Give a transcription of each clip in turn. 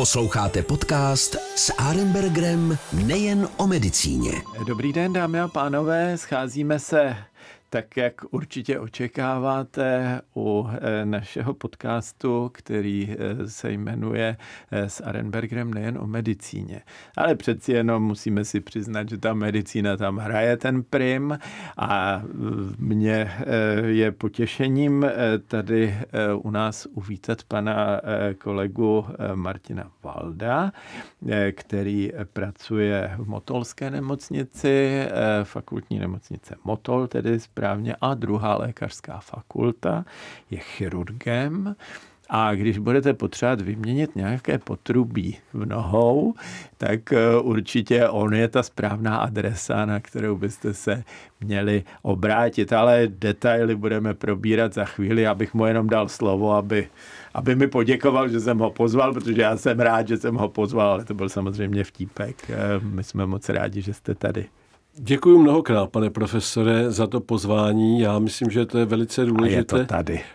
Posloucháte podcast s Arenbergerem nejen o medicíně. Dobrý den, dámy a pánové, scházíme se tak jak určitě očekáváte u eh, našeho podcastu, který eh, se jmenuje eh, s Arenbergerem nejen o medicíně. Ale přeci jenom musíme si přiznat, že ta medicína tam hraje ten prim a mně je potěšením tady u nás uvítat pana kolegu Martina Valda, který pracuje v Motolské nemocnici, fakultní nemocnice Motol, tedy správně, a druhá lékařská fakulta je chirurgem. A když budete potřebovat vyměnit nějaké potrubí v nohou, tak eh, určitě on je ta správná adresa, na kterou byste se měli obrátit. Ale detaily budeme probírat za chvíli, abych mu jenom dal slovo, aby, aby mi poděkoval, že jsem ho pozval, protože já jsem rád, že jsem ho pozval, ale to byl samozřejmě vtípek. Eh, my jsme moc rádi, že jste tady. Děkuji mnohokrát, pane profesore, za to pozvání. Já myslím, že to je velice důležité. A je to tady.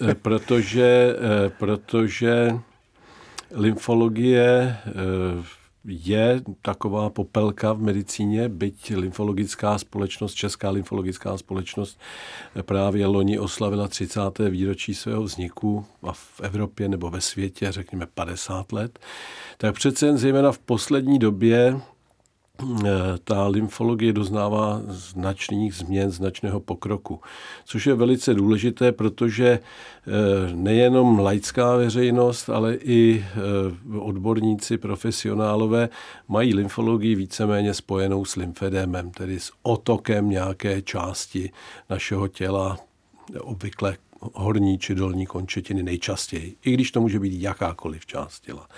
Eh, protože, eh, protože lymfologie eh, je taková popelka v medicíně, byť lymfologická společnost, Česká lymfologická společnost právě loni oslavila 30. výročí svého vzniku a v Evropě nebo ve světě, řekněme 50 let, tak přece jen zejména v poslední době ta lymfologie doznává značných změn, značného pokroku, což je velice důležité, protože eh, nejenom laická veřejnost, ale i eh, odborníci, profesionálové mají lymfologii víceméně spojenou s lymfedémem, tedy s otokem nějaké části našeho těla, obvykle horní či dolní končetiny nejčastěji, i když to může být jakákoliv část těla.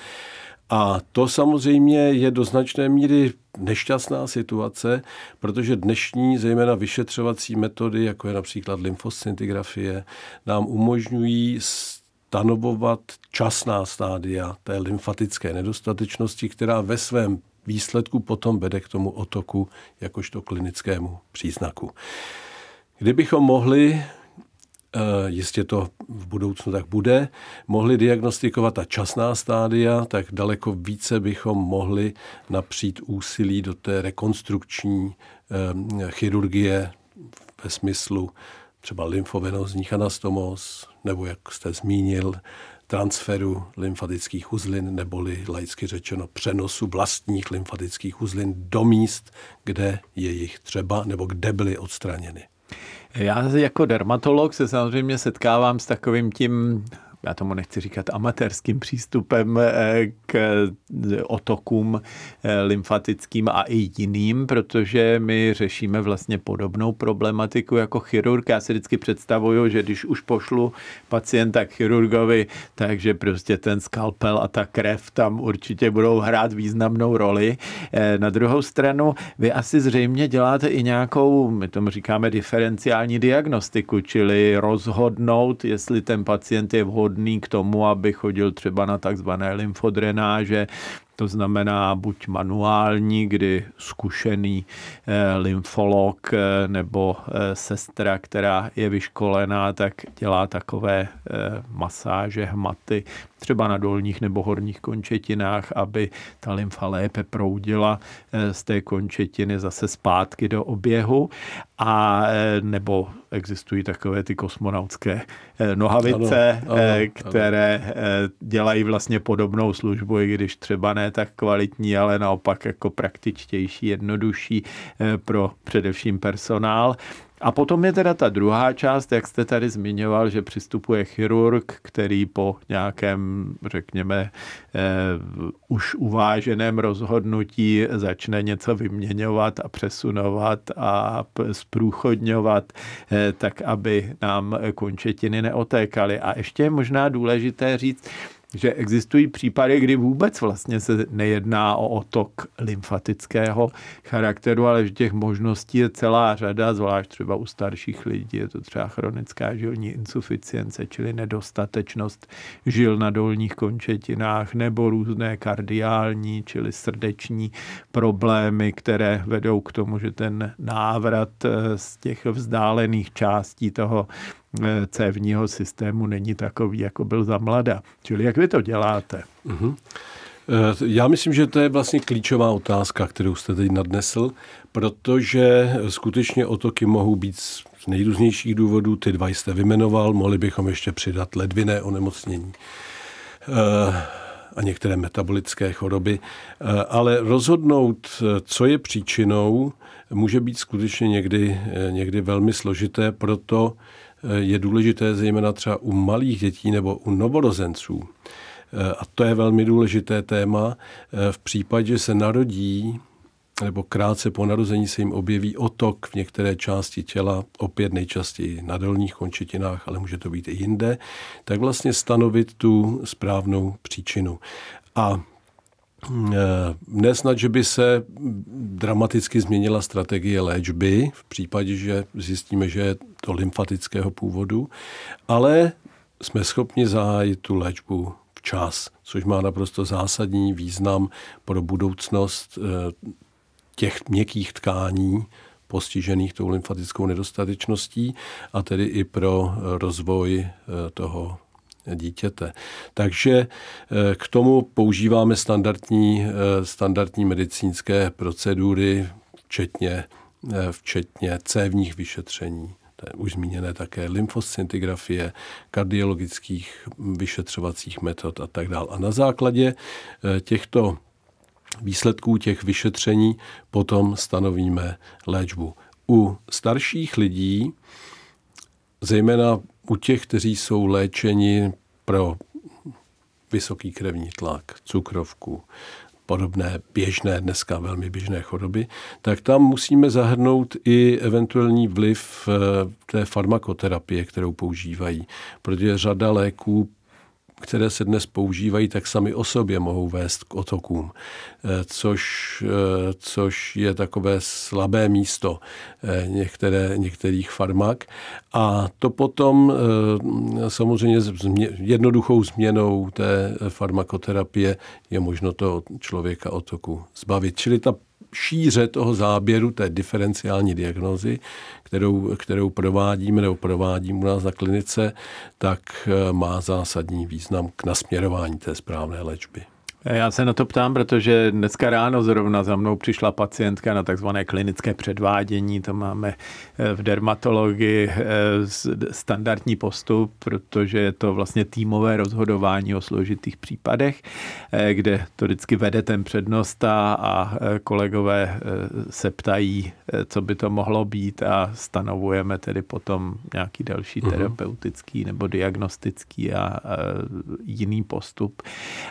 A to samozřejmě je do značné míry nešťastná situace, protože dnešní, zejména vyšetřovací metody, jako je například lymfoscintigrafie, nám umožňují stanovovat časná stádia té lymfatické nedostatečnosti, která ve svém výsledku potom vede k tomu otoku jakožto klinickému příznaku. Kdybychom mohli jistě to v budoucnu tak bude, mohli diagnostikovat ta časná stádia, tak daleko více bychom mohli napřít úsilí do té rekonstrukční eh, chirurgie ve smyslu třeba lymfovenozních anastomos, nebo jak jste zmínil, transferu lymfatických uzlin, neboli laicky řečeno přenosu vlastních lymfatických uzlin do míst, kde je jich třeba nebo kde byly odstraněny. Já jako dermatolog se samozřejmě setkávám s takovým tím já tomu nechci říkat amatérským přístupem eh, k eh, otokům eh, lymfatickým a i jiným, protože my řešíme vlastně podobnou problematiku jako chirurg. Já si vždycky představuju, že když už pošlu pacienta k chirurgovi, takže prostě ten skalpel a ta krev tam určitě budou hrát významnou roli. Na druhou stranu, vy asi zřejmě děláte i nějakou, my tomu říkáme diferenciální diagnostiku, čili rozhodnout, jestli ten pacient je vhodný vhodný k tomu, aby chodil třeba na takzvané lymfodrenáže, to znamená buď manuální, kdy zkušený eh, lymfolog eh, nebo eh, sestra, která je vyškolená, tak dělá takové masáže, hmaty, třeba na dolních nebo horních končetinách, aby ta lymfa lépe proudila z té končetiny zase zpátky do oběhu. A nebo existují takové ty kosmonautské nohavice, ano, ano, které ano. dělají vlastně podobnou službu, i když třeba ne tak kvalitní, ale naopak jako praktičtější, jednodušší eh, pro především personál. A potom je teda ta druhá část, jak jste tady zmiňoval, že přistupuje chirurg, který po nějakém, řekněme, eh, už uváženém rozhodnutí začne něco vyměňovat a přesunovat a zprůchodňovat, eh, tak aby nám končetiny neotékaly. A ještě je možná důležité říct, že existují případy, kdy vůbec vlastně se nejedná o otok lymfatického charakteru, ale že těch možností je celá řada, zvlášť třeba u starších lidí, je to třeba chronická žilní insuficience, čili nedostatečnost žil na dolních končetinách, nebo různé kardiální, čili srdeční problémy, které vedou k tomu, že ten návrat z těch vzdálených částí toho cévního systému není takový, jako byl za mlada. Čili jak vy to děláte? Uh-huh. Já myslím, že to je vlastně klíčová otázka, kterou jste teď nadnesl, protože skutečně otoky mohou být z nejrůznějších důvodů. Ty dva jste vymenoval, mohli bychom ještě přidat ledviné onemocnění eh, a některé metabolické choroby. Eh, ale rozhodnout, co je příčinou, může být skutečně někdy, někdy velmi složité, proto je důležité zejména třeba u malých dětí nebo u novorozenců, a to je velmi důležité téma, v případě, že se narodí nebo krátce po narození se jim objeví otok v některé části těla, opět nejčastěji na dolních končetinách, ale může to být i jinde, tak vlastně stanovit tu správnou příčinu. A Eh, nesnad, že by se dramaticky změnila strategie léčby v případě, že zjistíme, že je to lymfatického původu, ale jsme schopni zahájit tu léčbu včas, což má naprosto zásadní význam pro budoucnost eh, těch měkkých tkání, postižených tou lymfatickou nedostatečností a tedy i pro rozvoj eh, toho dítěte. Takže eh, k tomu používáme standardní, eh, standardní medicínské procedury, včetně, eh, včetně cévních vyšetření už zmíněné také lymfoscintigrafie, kardiologických vyšetřovacích metod a tak dále. A na základě těchto výsledků těch vyšetření potom stanovíme léčbu. U starších lidí, zejména u těch, kteří jsou léčeni pro vysoký krevní tlak, cukrovku, podobné běžné, dneska velmi běžné choroby, tak tam musíme zahrnout i eventuální vliv eh, té farmakoterapie, kterou používají, protože řada léků které se dnes používají, tak sami o sobě mohou vést k otokům, eh, což, eh, což je takové slabé místo eh, některé, některých farmak. A to potom samozřejmě jednoduchou změnou té farmakoterapie je možno to člověka otoku zbavit. Čili ta šíře toho záběru, té diferenciální diagnozy, kterou, kterou provádíme nebo provádím u nás na klinice, tak eh, má zásadní význam k nasměrování té správné léčby. Já se na to ptám, protože dneska ráno zrovna za mnou přišla pacientka na takzvané klinické předvádění, to máme eh, v dermatologii eh, standardní postup, protože je to vlastně týmové rozhodování o složitých případech, eh, kde to vždycky vede ten přednosta a kolegové se ptají, co by to mohlo být a stanovujeme tedy potom nějaký další mhm. terapeutický nebo diagnostický a jiný postup.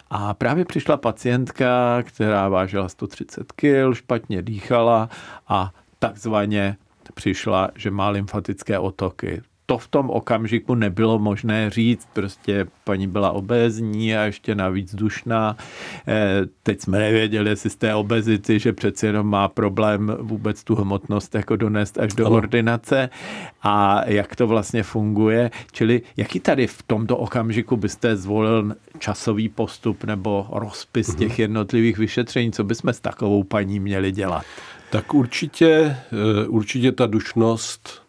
A právě přišla pacientka, která vážila 130 kg, špatně dýchala a takzvaně přišla, že má lymfatické otoky to v tom okamžiku nebylo možné říct, prostě paní byla obézní a ještě navíc dušná. Eh, teď jsme nevěděli, jestli z té obezity, že přeci jenom má problém vůbec tu hmotnost jako donést až do ano. ordinace a jak to vlastně funguje. Čili jaký tady v tomto okamžiku byste zvolil časový postup nebo rozpis mhm. těch jednotlivých vyšetření, co bychom s takovou paní měli dělat? Tak určitě, eh, určitě ta dušnost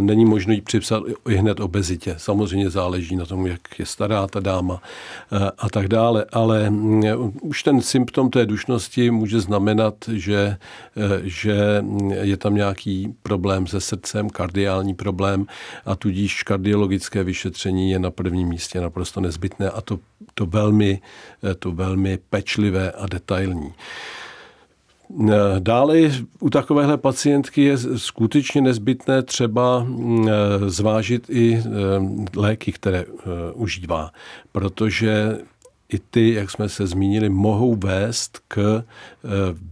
není možno jí připsat i hned obezitě. Samozřejmě záleží na tom, jak je stará ta dáma eh, a tak dále, ale mm, už ten symptom té dušnosti může znamenat, že, eh, že je tam nějaký problém se srdcem, kardiální problém a tudíž kardiologické vyšetření je na prvním místě naprosto nezbytné a to, to, velmi, to velmi pečlivé a detailní. Dále u takovéhle pacientky je skutečně nezbytné třeba mm, zvážit i e, léky, které e, užívá, protože i ty, jak jsme se zmínili, mohou vést k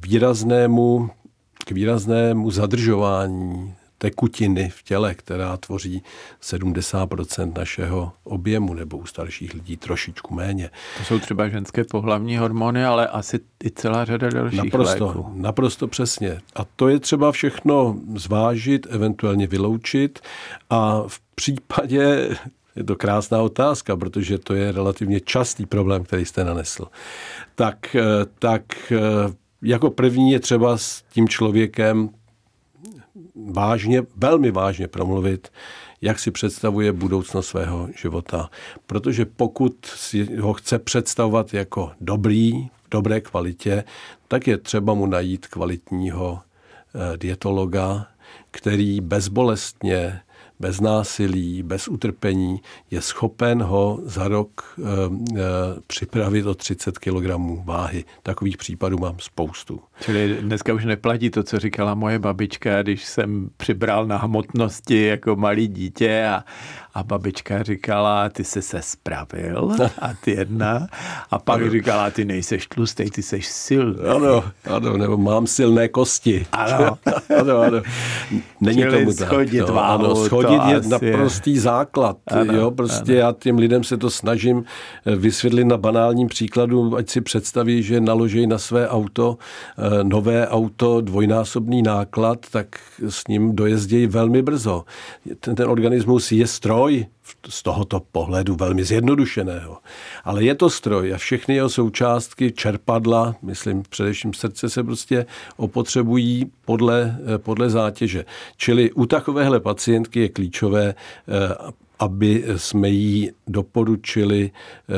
výraznému, k výraznému zadržování tekutiny v těle, která tvoří 70% našeho objemu, nebo u starších lidí trošičku méně. To jsou třeba ženské pohlavní hormony, ale asi i celá řada dalších naprosto, léků. Naprosto přesně. A to je třeba všechno zvážit, eventuálně vyloučit a v případě je to krásná otázka, protože to je relativně častý problém, který jste nanesl. Tak, tak jako první je třeba s tím člověkem vážně, velmi vážně promluvit, jak si představuje budoucnost svého života. Protože pokud si ho chce představovat jako dobrý, v dobré kvalitě, tak je třeba mu najít kvalitního eh, dietologa, který bezbolestně bez násilí, bez utrpení je schopen ho za rok e, e, připravit o 30 kg váhy. Takových případů mám spoustu. Čili dneska už neplatí to, co říkala moje babička, když jsem přibral na hmotnosti jako malý dítě a, a babička říkala, ty jsi se spravil a ty jedna. A pak ano. říkala, ty nejseš tlustý, ty jsi silný. Ano, ano, nebo mám silné kosti. Ano. ano, ano. Není Čili tomu schodit tak. No, váhu, ano, schodit to je naprostý je. základ. Ano, jo, prostě ano. já těm lidem se to snažím eh, vysvětlit na banálním příkladu, ať si představí, že naloží na své auto eh, nové auto, dvojnásobný náklad, tak s ním dojezdějí velmi brzo. Ten, ten organismus je stroj, z tohoto pohledu velmi zjednodušeného. Ale je to stroj a všechny jeho součástky, čerpadla, myslím především srdce, se prostě opotřebují podle, podle zátěže. Čili u takovéhle pacientky je klíčové eh, aby jsme jí doporučili eh,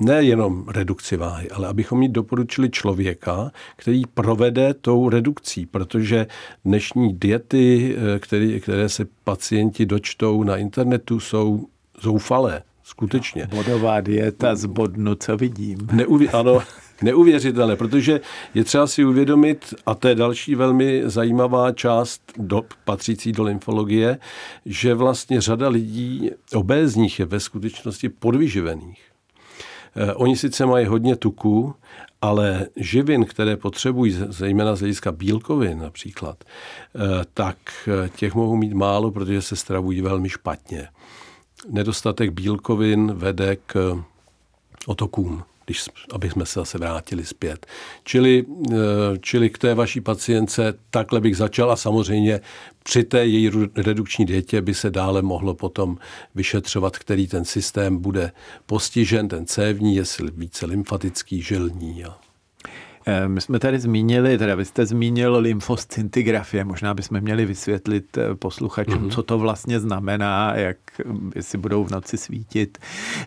nejenom redukci váhy, ale abychom jí doporučili člověka, který provede tou redukcí, protože dnešní diety, eh, které, které se pacienti dočtou na internetu, jsou zoufalé. Skutečně. Bodová dieta z bodnu, co vidím. Neuvi- ano, neuvěřitelné, protože je třeba si uvědomit, a to je další velmi zajímavá část do, patřící do lymfologie, že vlastně řada lidí obézních je ve skutečnosti podvyživených. Eh, oni sice mají hodně tuku, ale živin, které potřebují, zejména z hlediska bílkovin například, eh, tak eh, těch mohou mít málo, protože se stravují velmi špatně. Nedostatek bílkovin vede k otokům když, aby jsme se zase vrátili zpět. Čili, eh, čili k té vaší pacience takhle bych začal a samozřejmě při té její redukční dietě by se dále mohlo potom vyšetřovat, který ten systém bude postižen, ten cévní, jestli více lymfatický, žilní a my jsme tady zmínili, teda vy jste zmínil lymfoscintigrafie, možná bychom měli vysvětlit eh, posluchačům, mm-hmm. co to vlastně znamená, jak, jestli budou v noci svítit,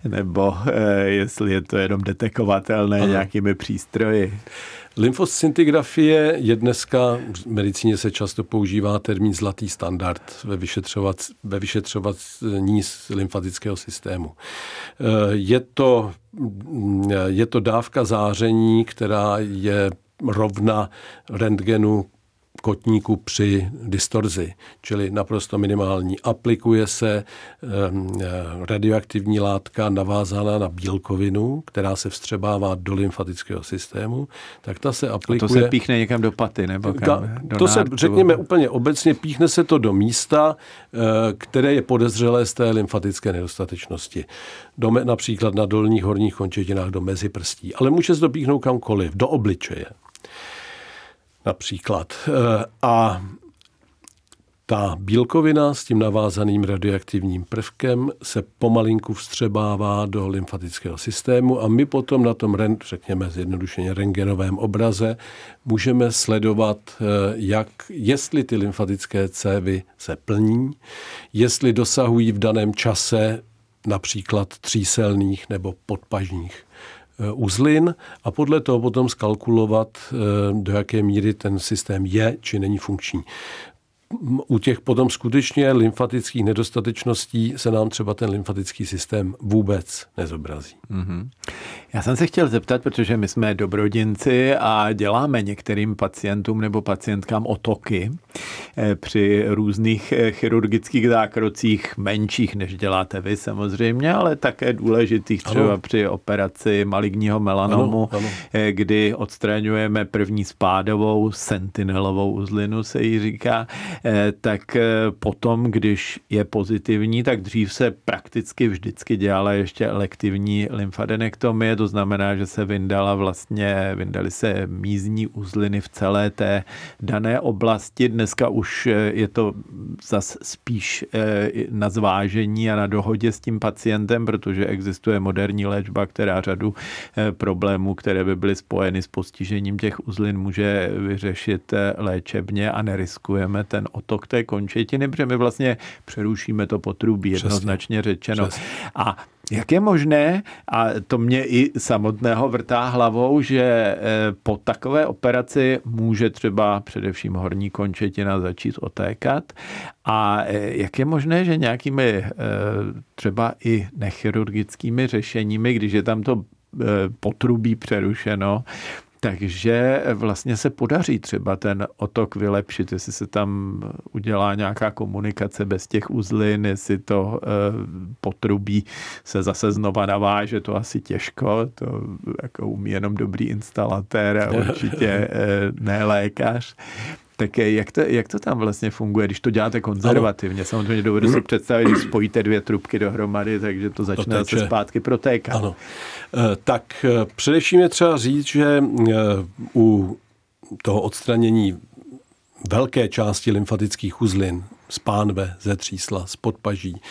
nebo eh, jestli je to jenom detekovatelné Aha. nějakými přístroji. Lymfoscintigrafie je dneska, v medicíně se často používá termín zlatý standard ve, vyšetřovat, ve vyšetřování lymfatického systému. Je to je to dávka záření, která je rovna rentgenu kotníku při distorzi, čili naprosto minimální. Aplikuje se ehm, radioaktivní látka navázaná na bílkovinu, která se vstřebává do lymfatického systému, tak ta se aplikuje... A to se píchne někam do paty, nebo kam? Ta, do to nártu. se, řekněme úplně obecně, píchne se to do místa, eh, které je podezřelé z té lymfatické nedostatečnosti. Do, například na dolních horních končetinách do mezi prstí. Ale může se to píchnout kamkoliv, do obličeje například. Eh, a ta bílkovina s tím navázaným radioaktivním prvkem se pomalinku vstřebává do lymfatického systému a my potom na tom, řekněme zjednodušeně, rengenovém obraze můžeme sledovat, eh, jak, jestli ty lymfatické cévy se plní, jestli dosahují v daném čase například tříselných nebo podpažních uzlin a podle toho potom skalkulovat, eh, do jaké míry ten systém je či není funkční u těch potom skutečně lymfatických nedostatečností se nám třeba ten lymfatický systém vůbec nezobrazí. Mm-hmm. Já jsem se chtěl zeptat, protože my jsme dobrodinci a děláme některým pacientům nebo pacientkám otoky eh, při různých eh, chirurgických zákrocích, menších, než děláte vy samozřejmě, ale také důležitých třeba ano. při operaci maligního melanomu, ano, ano. Eh, kdy odstraňujeme první spádovou sentinelovou uzlinu, se jí říká. Eh, tak eh, potom, když je pozitivní, tak dřív se prakticky vždycky dělala ještě elektivní lymfadenektomie, to znamená, že se vyndala vlastně, vyndali se mízní uzliny v celé té dané oblasti. Dneska už je to zas spíš na zvážení a na dohodě s tím pacientem, protože existuje moderní léčba, která řadu problémů, které by byly spojeny s postižením těch uzlin, může vyřešit léčebně a neriskujeme ten otok té končetiny, protože my vlastně přerušíme to potrubí, jednoznačně řečeno. Přesně. A jak je možné, a to mě i samotného vrtá hlavou, že eh, po takové operaci může třeba především horní končetina začít otékat? A eh, jak je možné, že nějakými eh, třeba i nechirurgickými řešeními, když je tam to potrubí přerušeno, takže vlastně se podaří třeba ten otok vylepšit, jestli se tam udělá nějaká komunikace bez těch uzlin, jestli to e, potrubí se zase znova naváže, to asi těžko, to jako umí jenom dobrý instalatér a určitě e, ne lékař. Tak jak to, jak to tam vlastně funguje, když to děláte konzervativně? Ano. Samozřejmě dovedu si představit, když spojíte dvě trubky dohromady, takže to začne zase zpátky protékat. Ano. Eh, tak eh, především je třeba říct, že eh, u toho odstranění velké části lymfatických uzlin z pánve, ze třísla, z podpaží.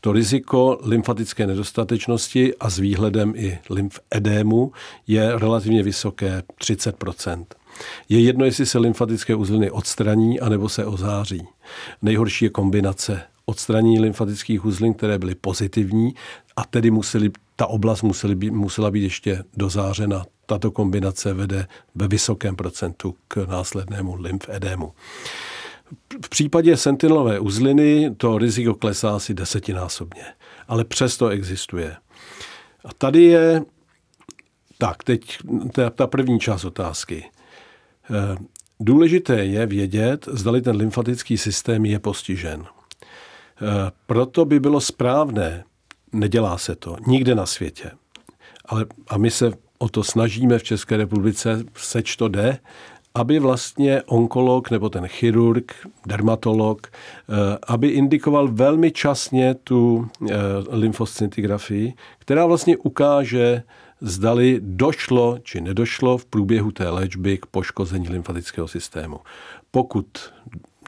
To riziko lymfatické nedostatečnosti a s výhledem i lymfedému je relativně vysoké 30 je jedno, jestli se lymfatické uzliny odstraní, anebo se ozáří. Nejhorší je kombinace odstranění lymfatických uzlin, které byly pozitivní a tedy museli, ta oblast museli být, musela být ještě dozářena. Tato kombinace vede ve vysokém procentu k následnému lymfedému. V případě sentinelové uzliny to riziko klesá asi desetinásobně, ale přesto existuje. A tady je, tak teď ta, ta první část otázky. Eh, důležité je vědět, zdali ten lymfatický systém je postižen. Eh, proto by bylo správné, nedělá se to nikde na světě, ale a my se o to snažíme v České republice, seč to jde, aby vlastně onkolog nebo ten chirurg, dermatolog, eh, aby indikoval velmi časně tu lymfoscintigrafii, která vlastně ukáže, zdali došlo či nedošlo v průběhu té léčby k poškození lymfatického systému. Pokud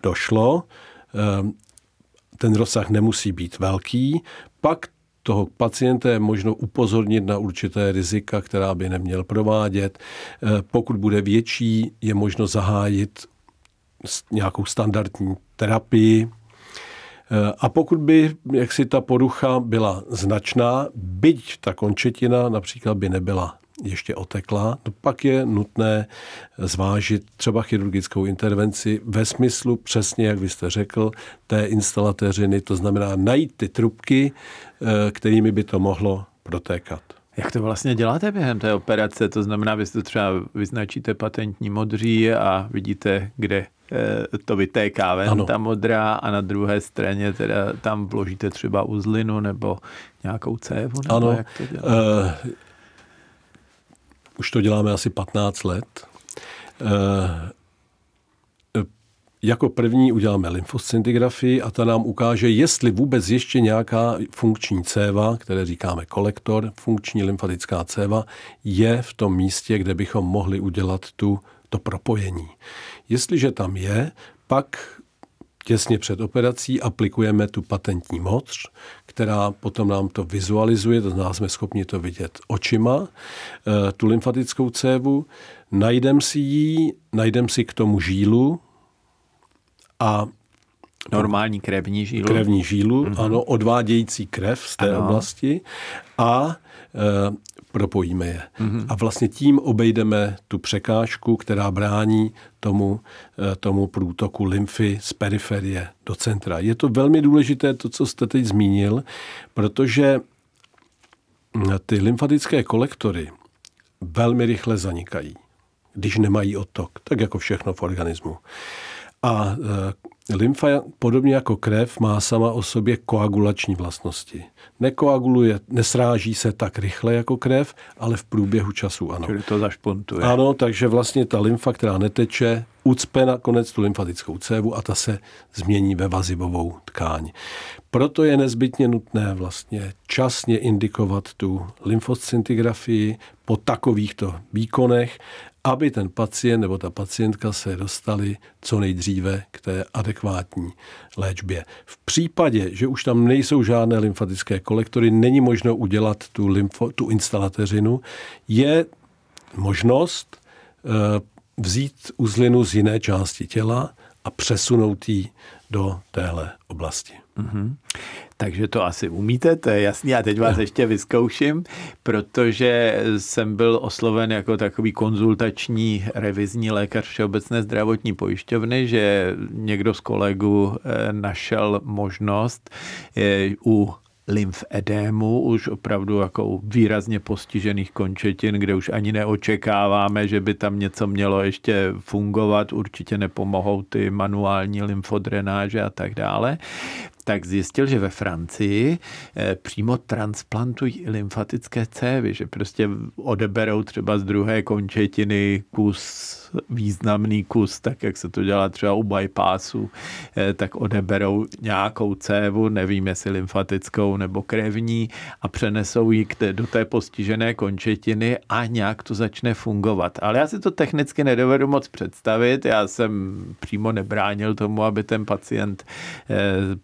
došlo, eh, ten rozsah nemusí být velký, pak toho pacienta je možno upozornit na určité rizika, která by neměl provádět. Eh, pokud bude větší, je možno zahájit nějakou standardní terapii, a pokud by jaksi ta porucha byla značná, byť ta končetina například by nebyla ještě otekla, to pak je nutné zvážit třeba chirurgickou intervenci ve smyslu přesně, jak vy jste řekl, té instalatéřiny, to znamená najít ty trubky, eh, kterými by to mohlo protékat. Jak to vlastně děláte během té operace? To znamená, vy si třeba vyznačíte patentní modří a vidíte, kde Eh, to vytéká ven, ano. ta modrá a na druhé straně teda tam vložíte třeba uzlinu nebo nějakou cévu, nebo ano. jak to Uh, už to děláme asi 15 let. Uh, jako první uděláme lymfoscintigrafii a ta nám ukáže, jestli vůbec ještě nějaká funkční céva, které říkáme kolektor, funkční lymfatická céva, je v tom místě, kde bychom mohli udělat tu, to propojení. Jestliže tam je, pak těsně před operací aplikujeme tu patentní moc, která potom nám to vizualizuje, to znamená, jsme schopni to vidět očima, eh, tu lymfatickou cévu, najdem si ji, najdem si k tomu žílu a Normální krevní žílu. Krevní žílu, mm-hmm. ano, odvádějící krev z té ano. oblasti a e, propojíme je. Mm-hmm. A vlastně tím obejdeme tu překážku, která brání tomu, eh, tomu průtoku lymfy z periferie do centra. Je to velmi důležité, to, co jste teď zmínil, protože ty lymfatické kolektory velmi rychle zanikají, když nemají odtok, tak jako všechno v organismu. A eh, lymfa, podobně jako krev, má sama o sobě koagulační vlastnosti. Nekoaguluje, nesráží se tak rychle jako krev, ale v průběhu času ano. Čili to zašpontuje. Ano, takže vlastně ta lymfa, která neteče, ucpe nakonec tu lymfatickou cévu a ta se změní ve vazivovou tkáň. Proto je nezbytně nutné vlastně časně indikovat tu lymfoscintigrafii po takovýchto výkonech, aby ten pacient nebo ta pacientka se dostali co nejdříve k té adekvátní léčbě. V případě, že už tam nejsou žádné lymfatické kolektory, není možno udělat tu, lymfo, tu instalateřinu, je možnost e, vzít uzlinu z jiné části těla a přesunout ji do téhle oblasti. Mm-hmm. Takže to asi umíte, to je jasný. A teď vás ještě vyzkouším, protože jsem byl osloven jako takový konzultační revizní lékař Všeobecné zdravotní pojišťovny, že někdo z kolegů eh, našel možnost eh, u lymfedému, už opravdu jako výrazně postižených končetin, kde už ani neočekáváme, že by tam něco mělo ještě fungovat. Určitě nepomohou ty manuální lymfodrenáže a tak dále tak zjistil, že ve Francii eh, přímo transplantují lymfatické cévy, že prostě odeberou třeba z druhé končetiny kus významný kus, tak jak se to dělá třeba u bypassu, eh, tak odeberou nějakou cévu, nevím jestli lymfatickou nebo krevní a přenesou ji do té postižené končetiny a nějak to začne fungovat. Ale já si to technicky nedovedu moc představit, já jsem přímo nebránil tomu, aby ten pacient eh,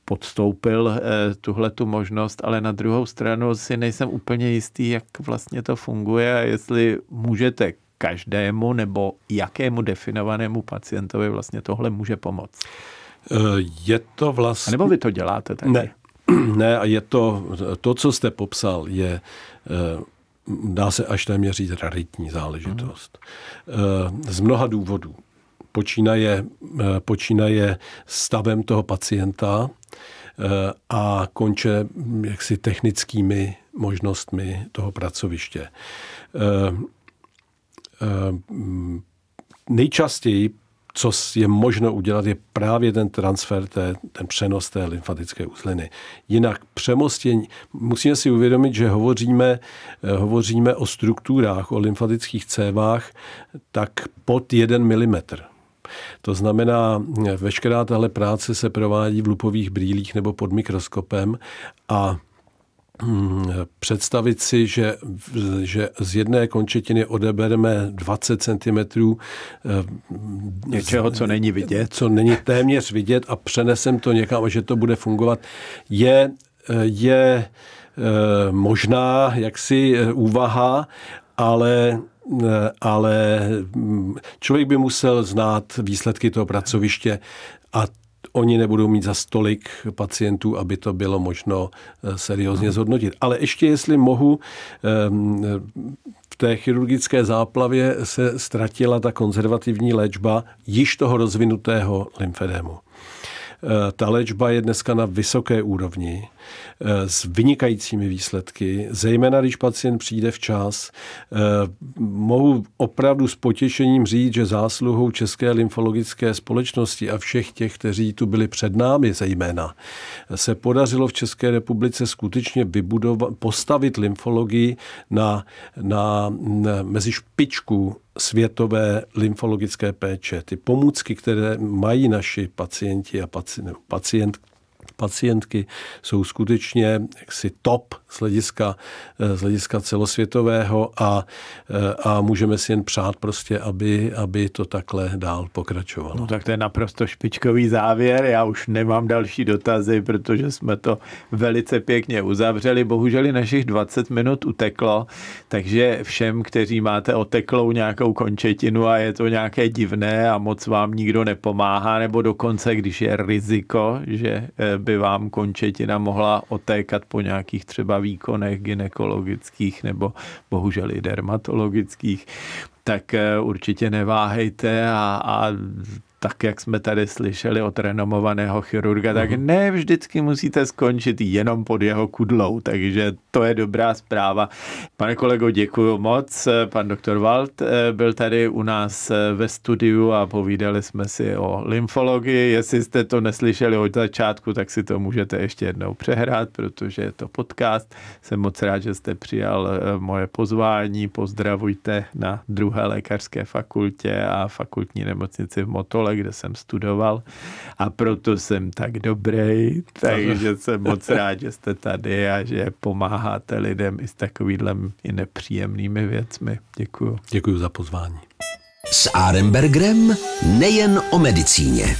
podstoupil eh, tuhle tu možnost, ale na druhou stranu si nejsem úplně jistý, jak vlastně to funguje a jestli můžete každému nebo jakému definovanému pacientovi vlastně tohle může pomoct? Eh, je to vlastně... A nebo vy to děláte taky? Ne, ne a je to, to, co jste popsal, je eh, dá se až téměř říct raritní záležitost. Hmm. Z mnoha důvodů. Počínaje, počínaje stavem toho pacienta a konče jaksi technickými možnostmi toho pracoviště. Eh, nejčastěji, co je možno udělat, je právě ten transfer, té, ten přenos té lymfatické uzliny. Jinak přemostění, musíme si uvědomit, že hovoříme, eh, hovoříme o strukturách, o lymfatických cévách, tak pod 1 mm. To znamená, veškerá tahle práce se provádí v lupových brýlích nebo pod mikroskopem a představit si, že, že z jedné končetiny odebereme 20 cm eh, něčeho, co není vidět. Co není téměř vidět a přenesem to někam, že to bude fungovat, je, eh, je eh, možná jaksi úvaha, ale ale hm, člověk by musel znát výsledky toho pracoviště a oni nebudou mít za stolik pacientů, aby to bylo možno eh, seriózně zhodnotit. Ale ještě jestli mohu, ehm, v té chirurgické záplavě se ztratila ta konzervativní léčba již toho rozvinutého lymfedému. Eh, ta léčba je dneska na vysoké úrovni s vynikajícími výsledky, zejména když pacient přijde včas. Eh, mohu opravdu s potěšením říct, že zásluhou České lymfologické společnosti a všech těch, kteří tu byli před námi zejména, se podařilo v České republice skutečně vybudovat, postavit lymfologii na, na, na mezi špičku světové lymfologické péče. Ty pomůcky, které mají naši pacienti a pacient, pacientky jsou skutečně jaksi top z hlediska, z hlediska celosvětového a, a můžeme si jen přát prostě, aby, aby to takhle dál pokračovalo. No tak to je naprosto špičkový závěr. Já už nemám další dotazy, protože jsme to velice pěkně uzavřeli. Bohužel našich 20 minut uteklo, takže všem, kteří máte oteklou nějakou končetinu a je to nějaké divné a moc vám nikdo nepomáhá, nebo dokonce, když je riziko, že eh, by vám končetina mohla otékat po nějakých třeba výkonech ginekologických nebo bohužel i dermatologických, tak eh, určitě neváhejte a, a tak jak jsme tady slyšeli od renomovaného chirurga, tak mhm. ne vždycky musíte skončit jenom pod jeho kudlou, takže to je dobrá zpráva. Pane kolego, děkuji moc. Pan doktor Wald eh, byl tady u nás eh, ve studiu a povídali jsme si o lymfologii. Jestli jste to neslyšeli od začátku, tak si to můžete ještě jednou přehrát, protože je to podcast. Jsem moc rád, že jste přijal eh, moje pozvání. Pozdravujte na druhé lékařské fakultě a fakultní nemocnici v Motole, kde jsem studoval a proto jsem tak dobrý, takže jsem moc rád, že jste tady a že pomáháte lidem i s takovými i nepříjemnými věcmi. Děkuju. Děkuji za pozvání. S Arembergrem nejen o medicíně.